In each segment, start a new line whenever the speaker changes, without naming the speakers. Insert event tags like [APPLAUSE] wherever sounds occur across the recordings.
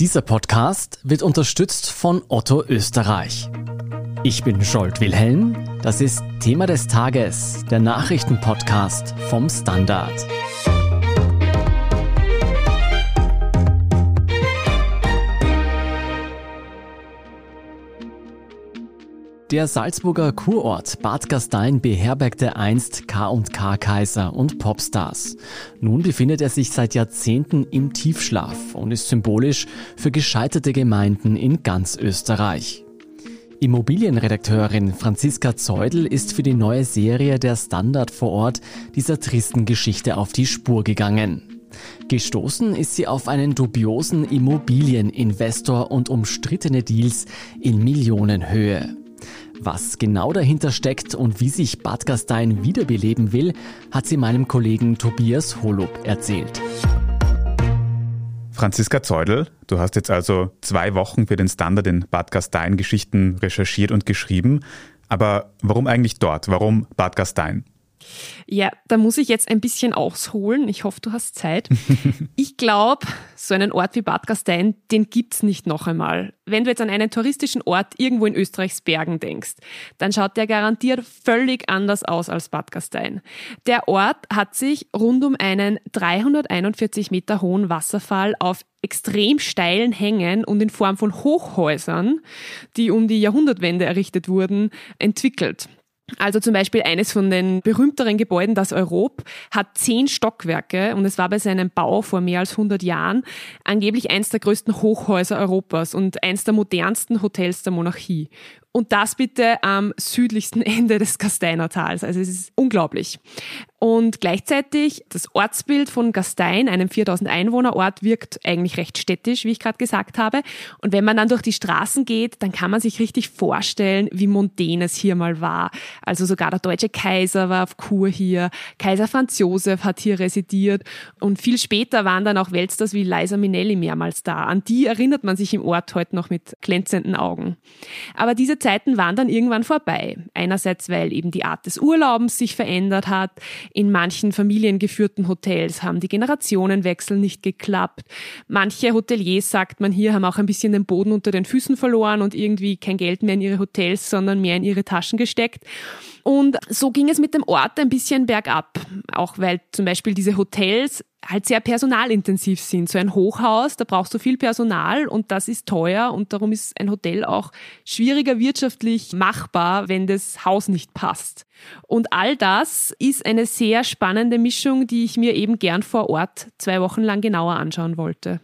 Dieser Podcast wird unterstützt von Otto Österreich. Ich bin Scholt Wilhelm. Das ist Thema des Tages, der Nachrichtenpodcast vom Standard. Der Salzburger Kurort Bad Gastein beherbergte einst K&K Kaiser und Popstars. Nun befindet er sich seit Jahrzehnten im Tiefschlaf und ist symbolisch für gescheiterte Gemeinden in ganz Österreich. Immobilienredakteurin Franziska Zeudel ist für die neue Serie Der Standard vor Ort dieser tristen Geschichte auf die Spur gegangen. Gestoßen ist sie auf einen dubiosen Immobilieninvestor und umstrittene Deals in Millionenhöhe. Was genau dahinter steckt und wie sich Bad Gastein wiederbeleben will, hat sie meinem Kollegen Tobias Holub erzählt.
Franziska Zeudel, du hast jetzt also zwei Wochen für den Standard in Bad Gastein Geschichten recherchiert und geschrieben. Aber warum eigentlich dort? Warum Bad Gastein?
Ja, da muss ich jetzt ein bisschen ausholen. Ich hoffe, du hast Zeit. [LAUGHS] ich glaube, so einen Ort wie Bad Gastein, den gibt's nicht noch einmal. Wenn du jetzt an einen touristischen Ort irgendwo in Österreichs Bergen denkst, dann schaut der garantiert völlig anders aus als Bad Gastein. Der Ort hat sich rund um einen 341 Meter hohen Wasserfall auf extrem steilen Hängen und in Form von Hochhäusern, die um die Jahrhundertwende errichtet wurden, entwickelt. Also zum Beispiel eines von den berühmteren Gebäuden, das Europ, hat zehn Stockwerke und es war bei seinem Bau vor mehr als 100 Jahren angeblich eins der größten Hochhäuser Europas und eins der modernsten Hotels der Monarchie. Und das bitte am südlichsten [LAUGHS] Ende des Gasteinertals. Also es ist unglaublich. Und gleichzeitig das Ortsbild von Gastein, einem 4000 Einwohner Ort, wirkt eigentlich recht städtisch, wie ich gerade gesagt habe. Und wenn man dann durch die Straßen geht, dann kann man sich richtig vorstellen, wie mondän es hier mal war. Also sogar der deutsche Kaiser war auf Kur hier, Kaiser Franz Josef hat hier residiert und viel später waren dann auch Weltstars wie Liza Minnelli mehrmals da. An die erinnert man sich im Ort heute noch mit glänzenden Augen. Aber diese Zeiten waren dann irgendwann vorbei. Einerseits, weil eben die Art des Urlaubens sich verändert hat. In manchen familiengeführten Hotels haben die Generationenwechsel nicht geklappt. Manche Hoteliers, sagt man hier, haben auch ein bisschen den Boden unter den Füßen verloren und irgendwie kein Geld mehr in ihre Hotels, sondern mehr in ihre Taschen gesteckt. Und so ging es mit dem Ort ein bisschen bergab. Auch weil zum Beispiel diese Hotels halt sehr personalintensiv sind. So ein Hochhaus, da brauchst du viel Personal und das ist teuer und darum ist ein Hotel auch schwieriger wirtschaftlich machbar, wenn das Haus nicht passt. Und all das ist eine sehr spannende Mischung, die ich mir eben gern vor Ort zwei Wochen lang genauer anschauen wollte.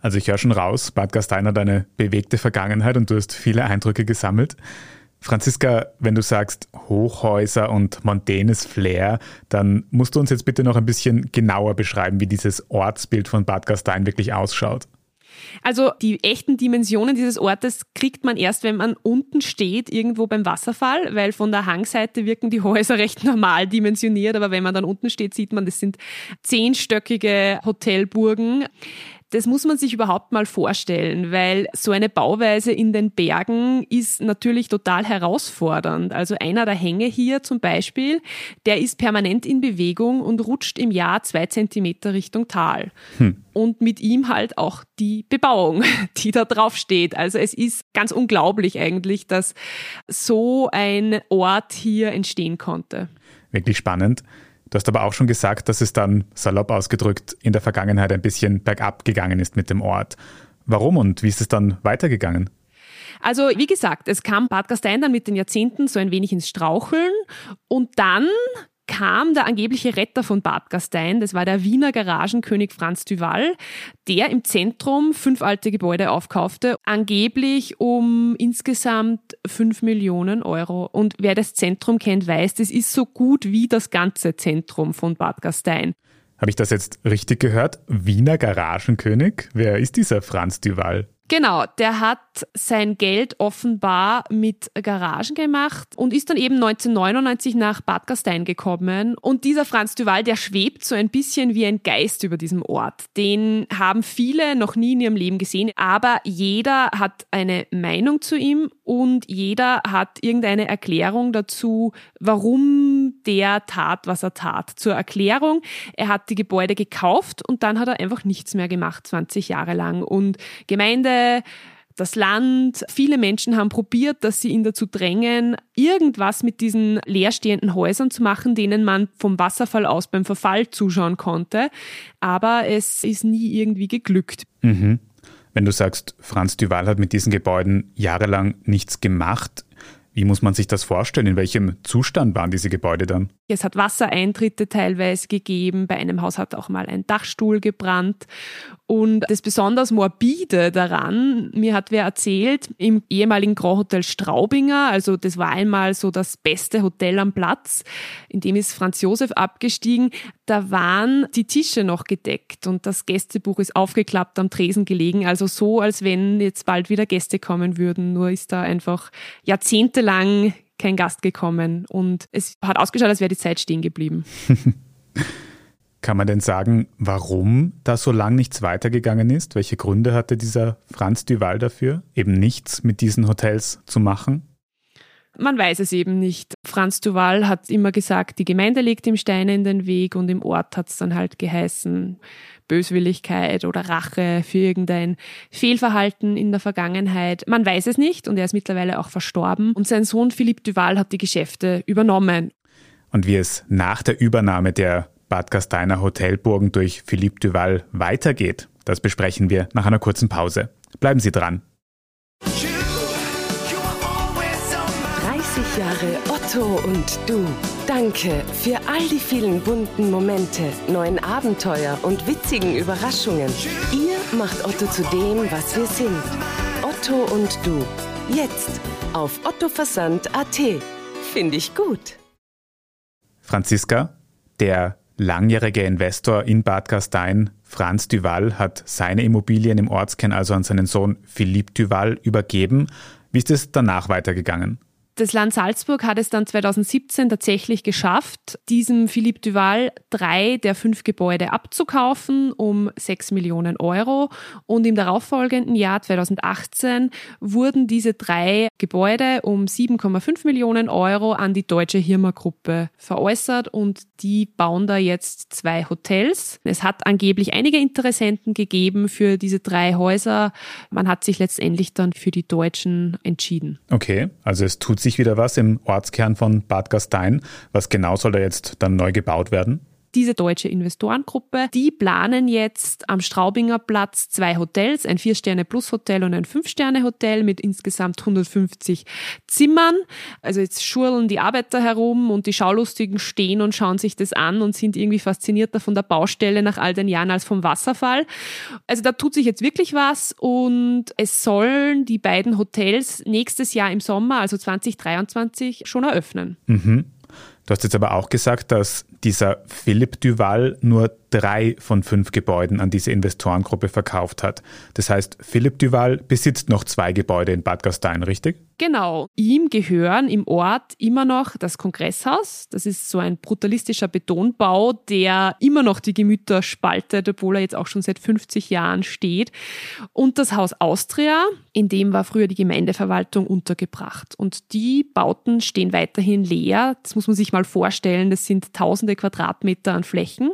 Also ich höre schon raus, Bad Gastein hat eine bewegte Vergangenheit und du hast viele Eindrücke gesammelt. Franziska, wenn du sagst Hochhäuser und mondänes Flair, dann musst du uns jetzt bitte noch ein bisschen genauer beschreiben, wie dieses Ortsbild von Bad Gastein wirklich ausschaut.
Also die echten Dimensionen dieses Ortes kriegt man erst, wenn man unten steht, irgendwo beim Wasserfall, weil von der Hangseite wirken die Häuser [LAUGHS] recht normal dimensioniert, aber wenn man dann unten steht, sieht man, das sind zehnstöckige Hotelburgen. Das muss man sich überhaupt mal vorstellen, weil so eine Bauweise in den Bergen ist natürlich total herausfordernd. Also einer der Hänge hier zum Beispiel, der ist permanent in Bewegung und rutscht im Jahr zwei Zentimeter Richtung Tal. Hm. Und mit ihm halt auch die Bebauung, [LAUGHS] die da drauf steht. Also es ist ganz unglaublich eigentlich, dass so ein Ort hier entstehen konnte.
Wirklich spannend. Du hast aber auch schon gesagt, dass es dann, salopp ausgedrückt, in der Vergangenheit ein bisschen bergab gegangen ist mit dem Ort. Warum und wie ist es dann weitergegangen?
Also wie gesagt, es kam Bad Gastein dann mit den Jahrzehnten so ein wenig ins Straucheln und dann kam der angebliche Retter von Bad Gastein, das war der Wiener Garagenkönig Franz Duval, der im Zentrum fünf alte Gebäude aufkaufte, angeblich um insgesamt fünf Millionen Euro. Und wer das Zentrum kennt, weiß, das ist so gut wie das ganze Zentrum von Bad Gastein.
Habe ich das jetzt richtig gehört? Wiener Garagenkönig? Wer ist dieser Franz Duval?
Genau, der hat sein Geld offenbar mit Garagen gemacht und ist dann eben 1999 nach Bad Gastein gekommen. Und dieser Franz Duval, der schwebt so ein bisschen wie ein Geist über diesem Ort. Den haben viele noch nie in ihrem Leben gesehen, aber jeder hat eine Meinung zu ihm und jeder hat irgendeine Erklärung dazu, warum der tat, was er tat. Zur Erklärung, er hat die Gebäude gekauft und dann hat er einfach nichts mehr gemacht, 20 Jahre lang. Und Gemeinde, das Land, viele Menschen haben probiert, dass sie ihn dazu drängen, irgendwas mit diesen leerstehenden Häusern zu machen, denen man vom Wasserfall aus beim Verfall zuschauen konnte. Aber es ist nie irgendwie geglückt.
Mhm. Wenn du sagst, Franz Duval hat mit diesen Gebäuden jahrelang nichts gemacht, wie muss man sich das vorstellen? In welchem Zustand waren diese Gebäude dann?
Es hat Wassereintritte teilweise gegeben. Bei einem Haus hat auch mal ein Dachstuhl gebrannt. Und das besonders morbide daran, mir hat wer erzählt, im ehemaligen Grand Hotel Straubinger, also das war einmal so das beste Hotel am Platz, in dem ist Franz Josef abgestiegen, da waren die Tische noch gedeckt und das Gästebuch ist aufgeklappt am Tresen gelegen, also so, als wenn jetzt bald wieder Gäste kommen würden, nur ist da einfach jahrzehntelang kein Gast gekommen und es hat ausgeschaut, als wäre die Zeit stehen geblieben. [LAUGHS]
Kann man denn sagen, warum da so lang nichts weitergegangen ist? Welche Gründe hatte dieser Franz Duval dafür, eben nichts mit diesen Hotels zu machen?
Man weiß es eben nicht. Franz Duval hat immer gesagt, die Gemeinde legt ihm Steine in den Weg und im Ort hat es dann halt geheißen, Böswilligkeit oder Rache für irgendein Fehlverhalten in der Vergangenheit. Man weiß es nicht und er ist mittlerweile auch verstorben und sein Sohn Philipp Duval hat die Geschäfte übernommen.
Und wie es nach der Übernahme der Bad Gasteiner Hotelburgen durch Philippe Duval weitergeht, das besprechen wir nach einer kurzen Pause. Bleiben Sie dran.
Jahre Otto und du. Danke für all die vielen bunten Momente, neuen Abenteuer und witzigen Überraschungen. Ihr macht Otto zu dem, was wir sind. Otto und du. Jetzt auf ottoversand.at. Finde ich gut.
Franziska, der langjährige Investor in Bad Gastein, Franz Duval, hat seine Immobilien im Ortskern also an seinen Sohn Philippe Duval übergeben. Wie ist es danach weitergegangen?
Das Land Salzburg hat es dann 2017 tatsächlich geschafft, diesem Philippe Duval drei der fünf Gebäude abzukaufen um sechs Millionen Euro. Und im darauffolgenden Jahr 2018 wurden diese drei Gebäude um 7,5 Millionen Euro an die deutsche Hirma-Gruppe veräußert und die bauen da jetzt zwei Hotels. Es hat angeblich einige Interessenten gegeben für diese drei Häuser. Man hat sich letztendlich dann für die Deutschen entschieden.
Okay, also es tut sich sich wieder was im Ortskern von Bad Gastein. Was genau soll da jetzt dann neu gebaut werden?
Diese deutsche Investorengruppe, die planen jetzt am Straubinger Platz zwei Hotels, ein Vier-Sterne-Plus-Hotel und ein Fünf-Sterne-Hotel mit insgesamt 150 Zimmern. Also jetzt schurlen die Arbeiter herum und die Schaulustigen stehen und schauen sich das an und sind irgendwie faszinierter von der Baustelle nach all den Jahren als vom Wasserfall. Also da tut sich jetzt wirklich was und es sollen die beiden Hotels nächstes Jahr im Sommer, also 2023, schon eröffnen.
Mhm. Du hast jetzt aber auch gesagt, dass dieser Philipp Duval nur drei von fünf Gebäuden an diese Investorengruppe verkauft hat. Das heißt, Philipp Duval besitzt noch zwei Gebäude in Bad Gastein, richtig?
Genau. Ihm gehören im Ort immer noch das Kongresshaus. Das ist so ein brutalistischer Betonbau, der immer noch die Gemüter spaltet, obwohl er jetzt auch schon seit 50 Jahren steht. Und das Haus Austria, in dem war früher die Gemeindeverwaltung untergebracht. Und die Bauten stehen weiterhin leer. Das muss man sich mal vorstellen. Das sind tausende Quadratmeter an Flächen.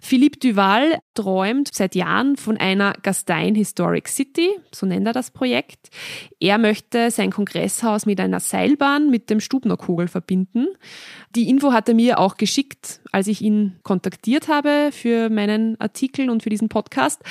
Philippe Duval träumt seit Jahren von einer Gastein Historic City, so nennt er das Projekt. Er möchte sein Kongresshaus mit einer Seilbahn mit dem Stubnerkugel verbinden. Die Info hat er mir auch geschickt, als ich ihn kontaktiert habe für meinen Artikel und für diesen Podcast.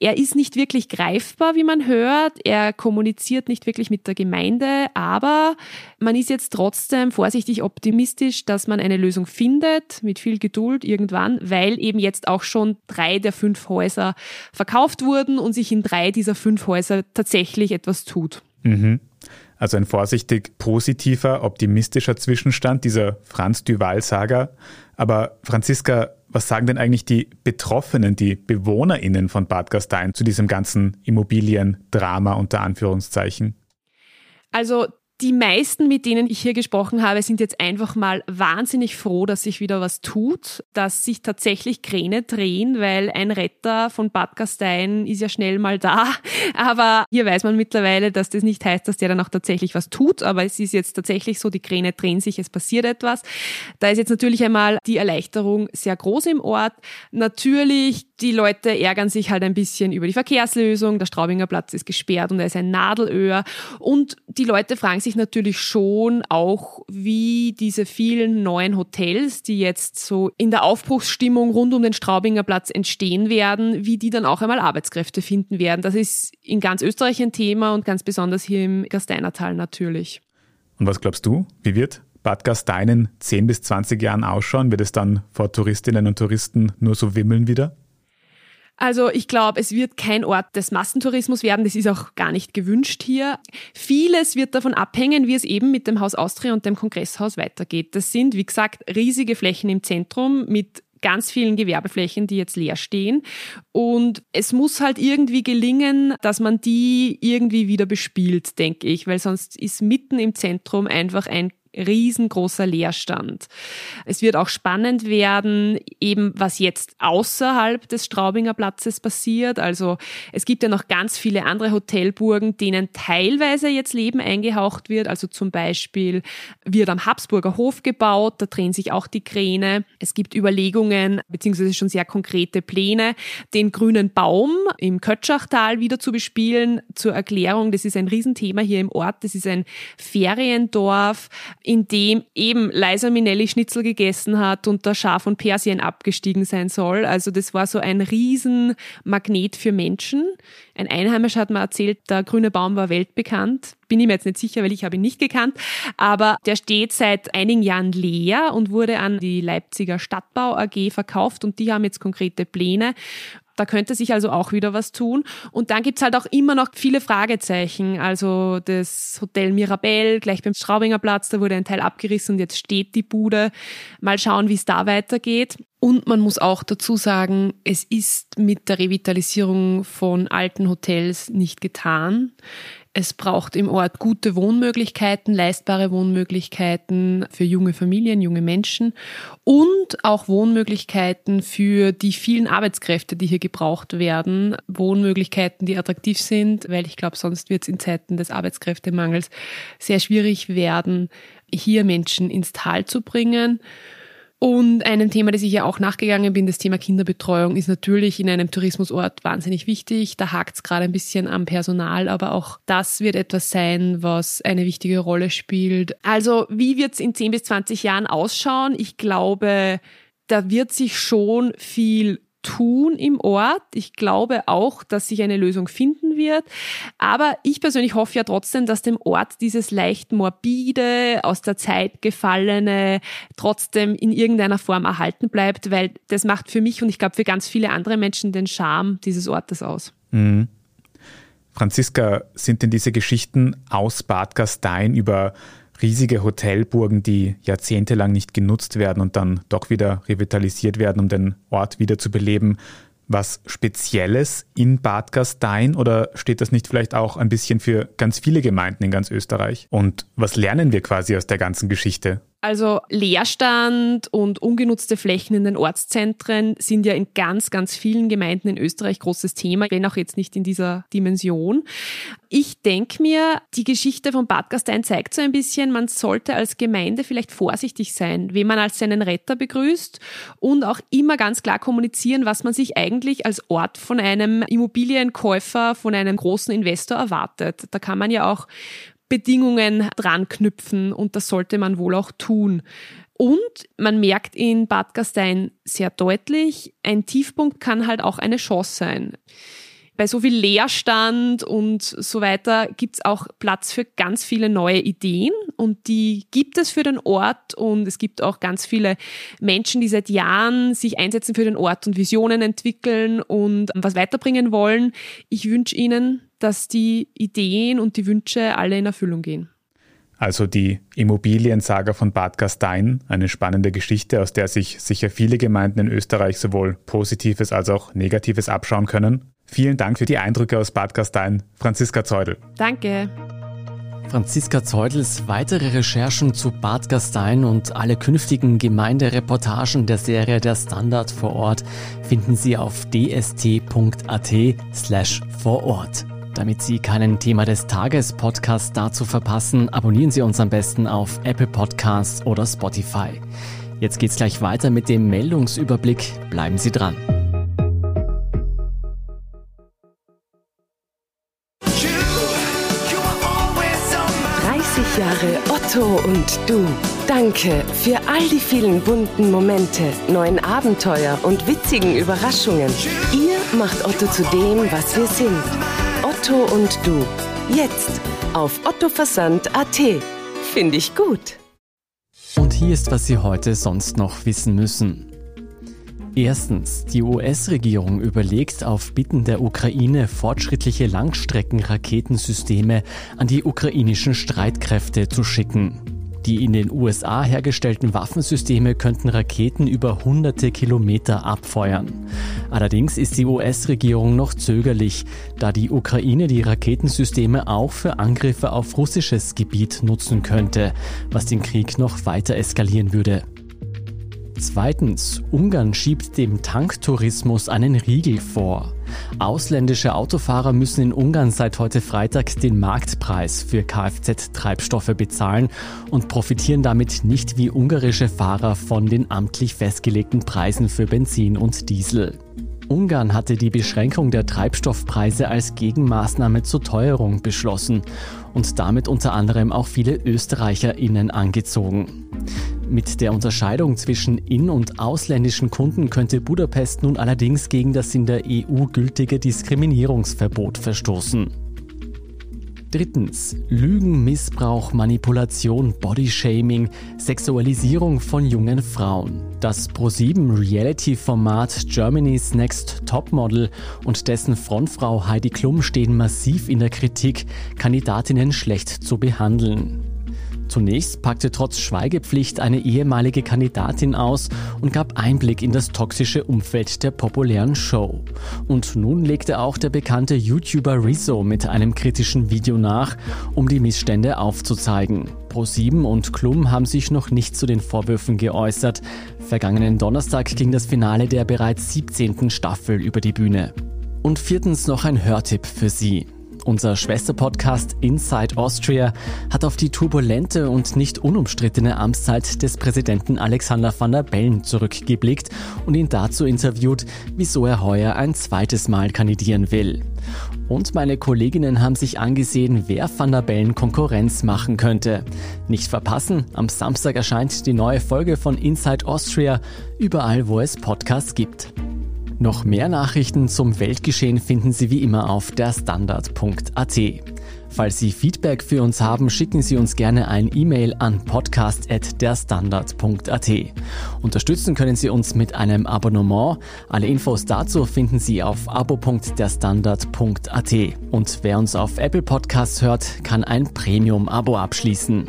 Er ist nicht wirklich greifbar, wie man hört. Er kommuniziert nicht wirklich mit der Gemeinde, aber man ist jetzt trotzdem vorsichtig optimistisch, dass man eine Lösung findet, mit viel Geduld irgendwann, weil eben jetzt auch schon drei der fünf Häuser verkauft wurden und sich in drei dieser fünf Häuser tatsächlich etwas tut.
Mhm. Also ein vorsichtig positiver, optimistischer Zwischenstand dieser Franz Duval-Saga. Aber Franziska, was sagen denn eigentlich die Betroffenen, die BewohnerInnen von Bad Gastein zu diesem ganzen Immobiliendrama unter Anführungszeichen?
Also die meisten, mit denen ich hier gesprochen habe, sind jetzt einfach mal wahnsinnig froh, dass sich wieder was tut, dass sich tatsächlich Kräne drehen, weil ein Retter von Bad Gastein ist ja schnell mal da. [LAUGHS] Aber hier weiß man mittlerweile, dass das nicht heißt, dass der dann auch tatsächlich was tut. Aber es ist jetzt tatsächlich so, die Kräne drehen sich, es passiert etwas. Da ist jetzt natürlich einmal die Erleichterung sehr groß im Ort. Natürlich, die Leute ärgern sich halt ein bisschen über die Verkehrslösung. Der Straubinger Platz ist gesperrt und er ist ein Nadelöhr. Und die Leute fragen sich natürlich schon auch, wie diese vielen neuen Hotels, die jetzt so in der Aufbruchsstimmung rund um den Straubinger Platz entstehen werden, wie die dann auch einmal Arbeitskräfte finden werden. Das ist in ganz Österreich ein Thema und ganz besonders hier im Gasteinertal natürlich.
Und was glaubst du? Wie wird Bad Gastein in 10 bis 20 Jahren ausschauen? Wird es dann vor Touristinnen und Touristen nur so wimmeln wieder?
Also ich glaube, es wird kein Ort des Massentourismus werden. Das ist auch gar nicht gewünscht hier. Vieles wird davon abhängen, wie es eben mit dem Haus Austria und dem Kongresshaus weitergeht. Das sind, wie gesagt, riesige Flächen im Zentrum mit ganz vielen Gewerbeflächen, die jetzt leer stehen. Und es muss halt irgendwie gelingen, dass man die irgendwie wieder bespielt, denke ich, weil sonst ist mitten im Zentrum einfach ein riesengroßer Leerstand. Es wird auch spannend werden, eben was jetzt außerhalb des Straubinger Platzes passiert. Also es gibt ja noch ganz viele andere Hotelburgen, denen teilweise jetzt Leben eingehaucht wird. Also zum Beispiel wird am Habsburger Hof gebaut, da drehen sich auch die Kräne. Es gibt Überlegungen, beziehungsweise schon sehr konkrete Pläne, den grünen Baum im Kötschachtal wieder zu bespielen. Zur Erklärung, das ist ein Riesenthema hier im Ort. Das ist ein Feriendorf in dem eben Liza Minnelli Schnitzel gegessen hat und der Schaf von Persien abgestiegen sein soll. Also das war so ein Riesenmagnet für Menschen. Ein Einheimischer hat mir erzählt, der grüne Baum war weltbekannt. Bin ich mir jetzt nicht sicher, weil ich habe ihn nicht gekannt. Aber der steht seit einigen Jahren leer und wurde an die Leipziger Stadtbau AG verkauft und die haben jetzt konkrete Pläne. Da könnte sich also auch wieder was tun. Und dann gibt's halt auch immer noch viele Fragezeichen. Also das Hotel Mirabell, gleich beim Schraubinger Platz, da wurde ein Teil abgerissen und jetzt steht die Bude. Mal schauen, wie es da weitergeht. Und man muss auch dazu sagen, es ist mit der Revitalisierung von alten Hotels nicht getan. Es braucht im Ort gute Wohnmöglichkeiten, leistbare Wohnmöglichkeiten für junge Familien, junge Menschen und auch Wohnmöglichkeiten für die vielen Arbeitskräfte, die hier gebraucht werden. Wohnmöglichkeiten, die attraktiv sind, weil ich glaube, sonst wird es in Zeiten des Arbeitskräftemangels sehr schwierig werden, hier Menschen ins Tal zu bringen. Und einem Thema, das ich ja auch nachgegangen bin, das Thema Kinderbetreuung, ist natürlich in einem Tourismusort wahnsinnig wichtig. Da hakt es gerade ein bisschen am Personal, aber auch das wird etwas sein, was eine wichtige Rolle spielt. Also wie wird es in 10 bis 20 Jahren ausschauen? Ich glaube, da wird sich schon viel tun im Ort. Ich glaube auch, dass sich eine Lösung finden wird. Aber ich persönlich hoffe ja trotzdem, dass dem Ort dieses leicht morbide, aus der Zeit gefallene trotzdem in irgendeiner Form erhalten bleibt, weil das macht für mich und ich glaube für ganz viele andere Menschen den Charme dieses Ortes aus. Mhm.
Franziska, sind denn diese Geschichten aus Bad Gastein über riesige Hotelburgen, die jahrzehntelang nicht genutzt werden und dann doch wieder revitalisiert werden, um den Ort wieder zu beleben. Was Spezielles in Bad Gastein oder steht das nicht vielleicht auch ein bisschen für ganz viele Gemeinden in ganz Österreich? Und was lernen wir quasi aus der ganzen Geschichte?
Also Leerstand und ungenutzte Flächen in den Ortszentren sind ja in ganz, ganz vielen Gemeinden in Österreich großes Thema, wenn auch jetzt nicht in dieser Dimension. Ich denke mir, die Geschichte von Bad Gastein zeigt so ein bisschen, man sollte als Gemeinde vielleicht vorsichtig sein, wen man als seinen Retter begrüßt und auch immer ganz klar kommunizieren, was man sich eigentlich als Ort von einem Immobilienkäufer, von einem großen Investor erwartet. Da kann man ja auch Bedingungen dran knüpfen und das sollte man wohl auch tun. Und man merkt in Bad Gastein sehr deutlich, ein Tiefpunkt kann halt auch eine Chance sein bei so viel Leerstand und so weiter gibt's auch Platz für ganz viele neue Ideen und die gibt es für den Ort und es gibt auch ganz viele Menschen, die seit Jahren sich einsetzen für den Ort und Visionen entwickeln und was weiterbringen wollen. Ich wünsche Ihnen, dass die Ideen und die Wünsche alle in Erfüllung gehen.
Also die Immobiliensaga von Bad Gastein, eine spannende Geschichte, aus der sich sicher viele Gemeinden in Österreich sowohl Positives als auch Negatives abschauen können. Vielen Dank für die Eindrücke aus Bad Gastein, Franziska Zeudel.
Danke.
Franziska Zeudels weitere Recherchen zu Bad Gastein und alle künftigen Gemeindereportagen der Serie Der Standard vor Ort finden Sie auf dst.at slash vor Ort. Damit Sie keinen Thema des Tages Podcast dazu verpassen, abonnieren Sie uns am besten auf Apple Podcasts oder Spotify. Jetzt geht's gleich weiter mit dem Meldungsüberblick. Bleiben Sie dran.
30 Jahre Otto und du. Danke für all die vielen bunten Momente, neuen Abenteuer und witzigen Überraschungen. Ihr macht Otto zu dem, was wir sind. Otto und du. Jetzt auf ottoversand.at. Finde ich gut.
Und hier ist, was Sie heute sonst noch wissen müssen. Erstens, die US-Regierung überlegt auf Bitten der Ukraine fortschrittliche Langstreckenraketensysteme an die ukrainischen Streitkräfte zu schicken. Die in den USA hergestellten Waffensysteme könnten Raketen über hunderte Kilometer abfeuern. Allerdings ist die US-Regierung noch zögerlich, da die Ukraine die Raketensysteme auch für Angriffe auf russisches Gebiet nutzen könnte, was den Krieg noch weiter eskalieren würde. Zweitens, Ungarn schiebt dem Tanktourismus einen Riegel vor. Ausländische Autofahrer müssen in Ungarn seit heute Freitag den Marktpreis für Kfz-Treibstoffe bezahlen und profitieren damit nicht wie ungarische Fahrer von den amtlich festgelegten Preisen für Benzin und Diesel. Ungarn hatte die Beschränkung der Treibstoffpreise als Gegenmaßnahme zur Teuerung beschlossen und damit unter anderem auch viele ÖsterreicherInnen angezogen. Mit der Unterscheidung zwischen in- und ausländischen Kunden könnte Budapest nun allerdings gegen das in der EU gültige Diskriminierungsverbot verstoßen. Drittens. Lügen, Missbrauch, Manipulation, Bodyshaming, Sexualisierung von jungen Frauen. Das ProSieben Reality-Format Germany's Next Topmodel und dessen Frontfrau Heidi Klum stehen massiv in der Kritik, Kandidatinnen schlecht zu behandeln. Zunächst packte trotz Schweigepflicht eine ehemalige Kandidatin aus und gab Einblick in das toxische Umfeld der populären Show. Und nun legte auch der bekannte YouTuber Rizzo mit einem kritischen Video nach, um die Missstände aufzuzeigen. Pro7 und Klum haben sich noch nicht zu den Vorwürfen geäußert. Vergangenen Donnerstag ging das Finale der bereits 17. Staffel über die Bühne. Und viertens noch ein Hörtipp für Sie. Unser Schwesterpodcast Inside Austria hat auf die turbulente und nicht unumstrittene Amtszeit des Präsidenten Alexander van der Bellen zurückgeblickt und ihn dazu interviewt, wieso er heuer ein zweites Mal kandidieren will. Und meine Kolleginnen haben sich angesehen, wer Van der Bellen Konkurrenz machen könnte. Nicht verpassen, am Samstag erscheint die neue Folge von Inside Austria, überall wo es Podcasts gibt. Noch mehr Nachrichten zum Weltgeschehen finden Sie wie immer auf derstandard.at. Falls Sie Feedback für uns haben, schicken Sie uns gerne ein E-Mail an podcast.derstandard.at. Unterstützen können Sie uns mit einem Abonnement. Alle Infos dazu finden Sie auf abo.derstandard.at. Und wer uns auf Apple Podcasts hört, kann ein Premium-Abo abschließen.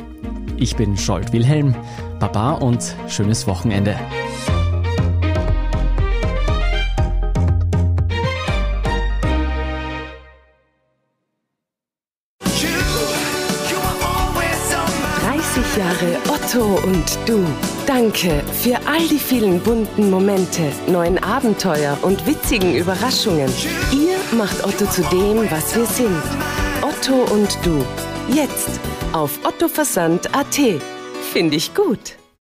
Ich bin Scholt Wilhelm. Baba und schönes Wochenende.
Otto und du. Danke für all die vielen bunten Momente, neuen Abenteuer und witzigen Überraschungen. Ihr macht Otto zu dem, was wir sind. Otto und du. Jetzt auf ottoversand.at. Finde ich gut.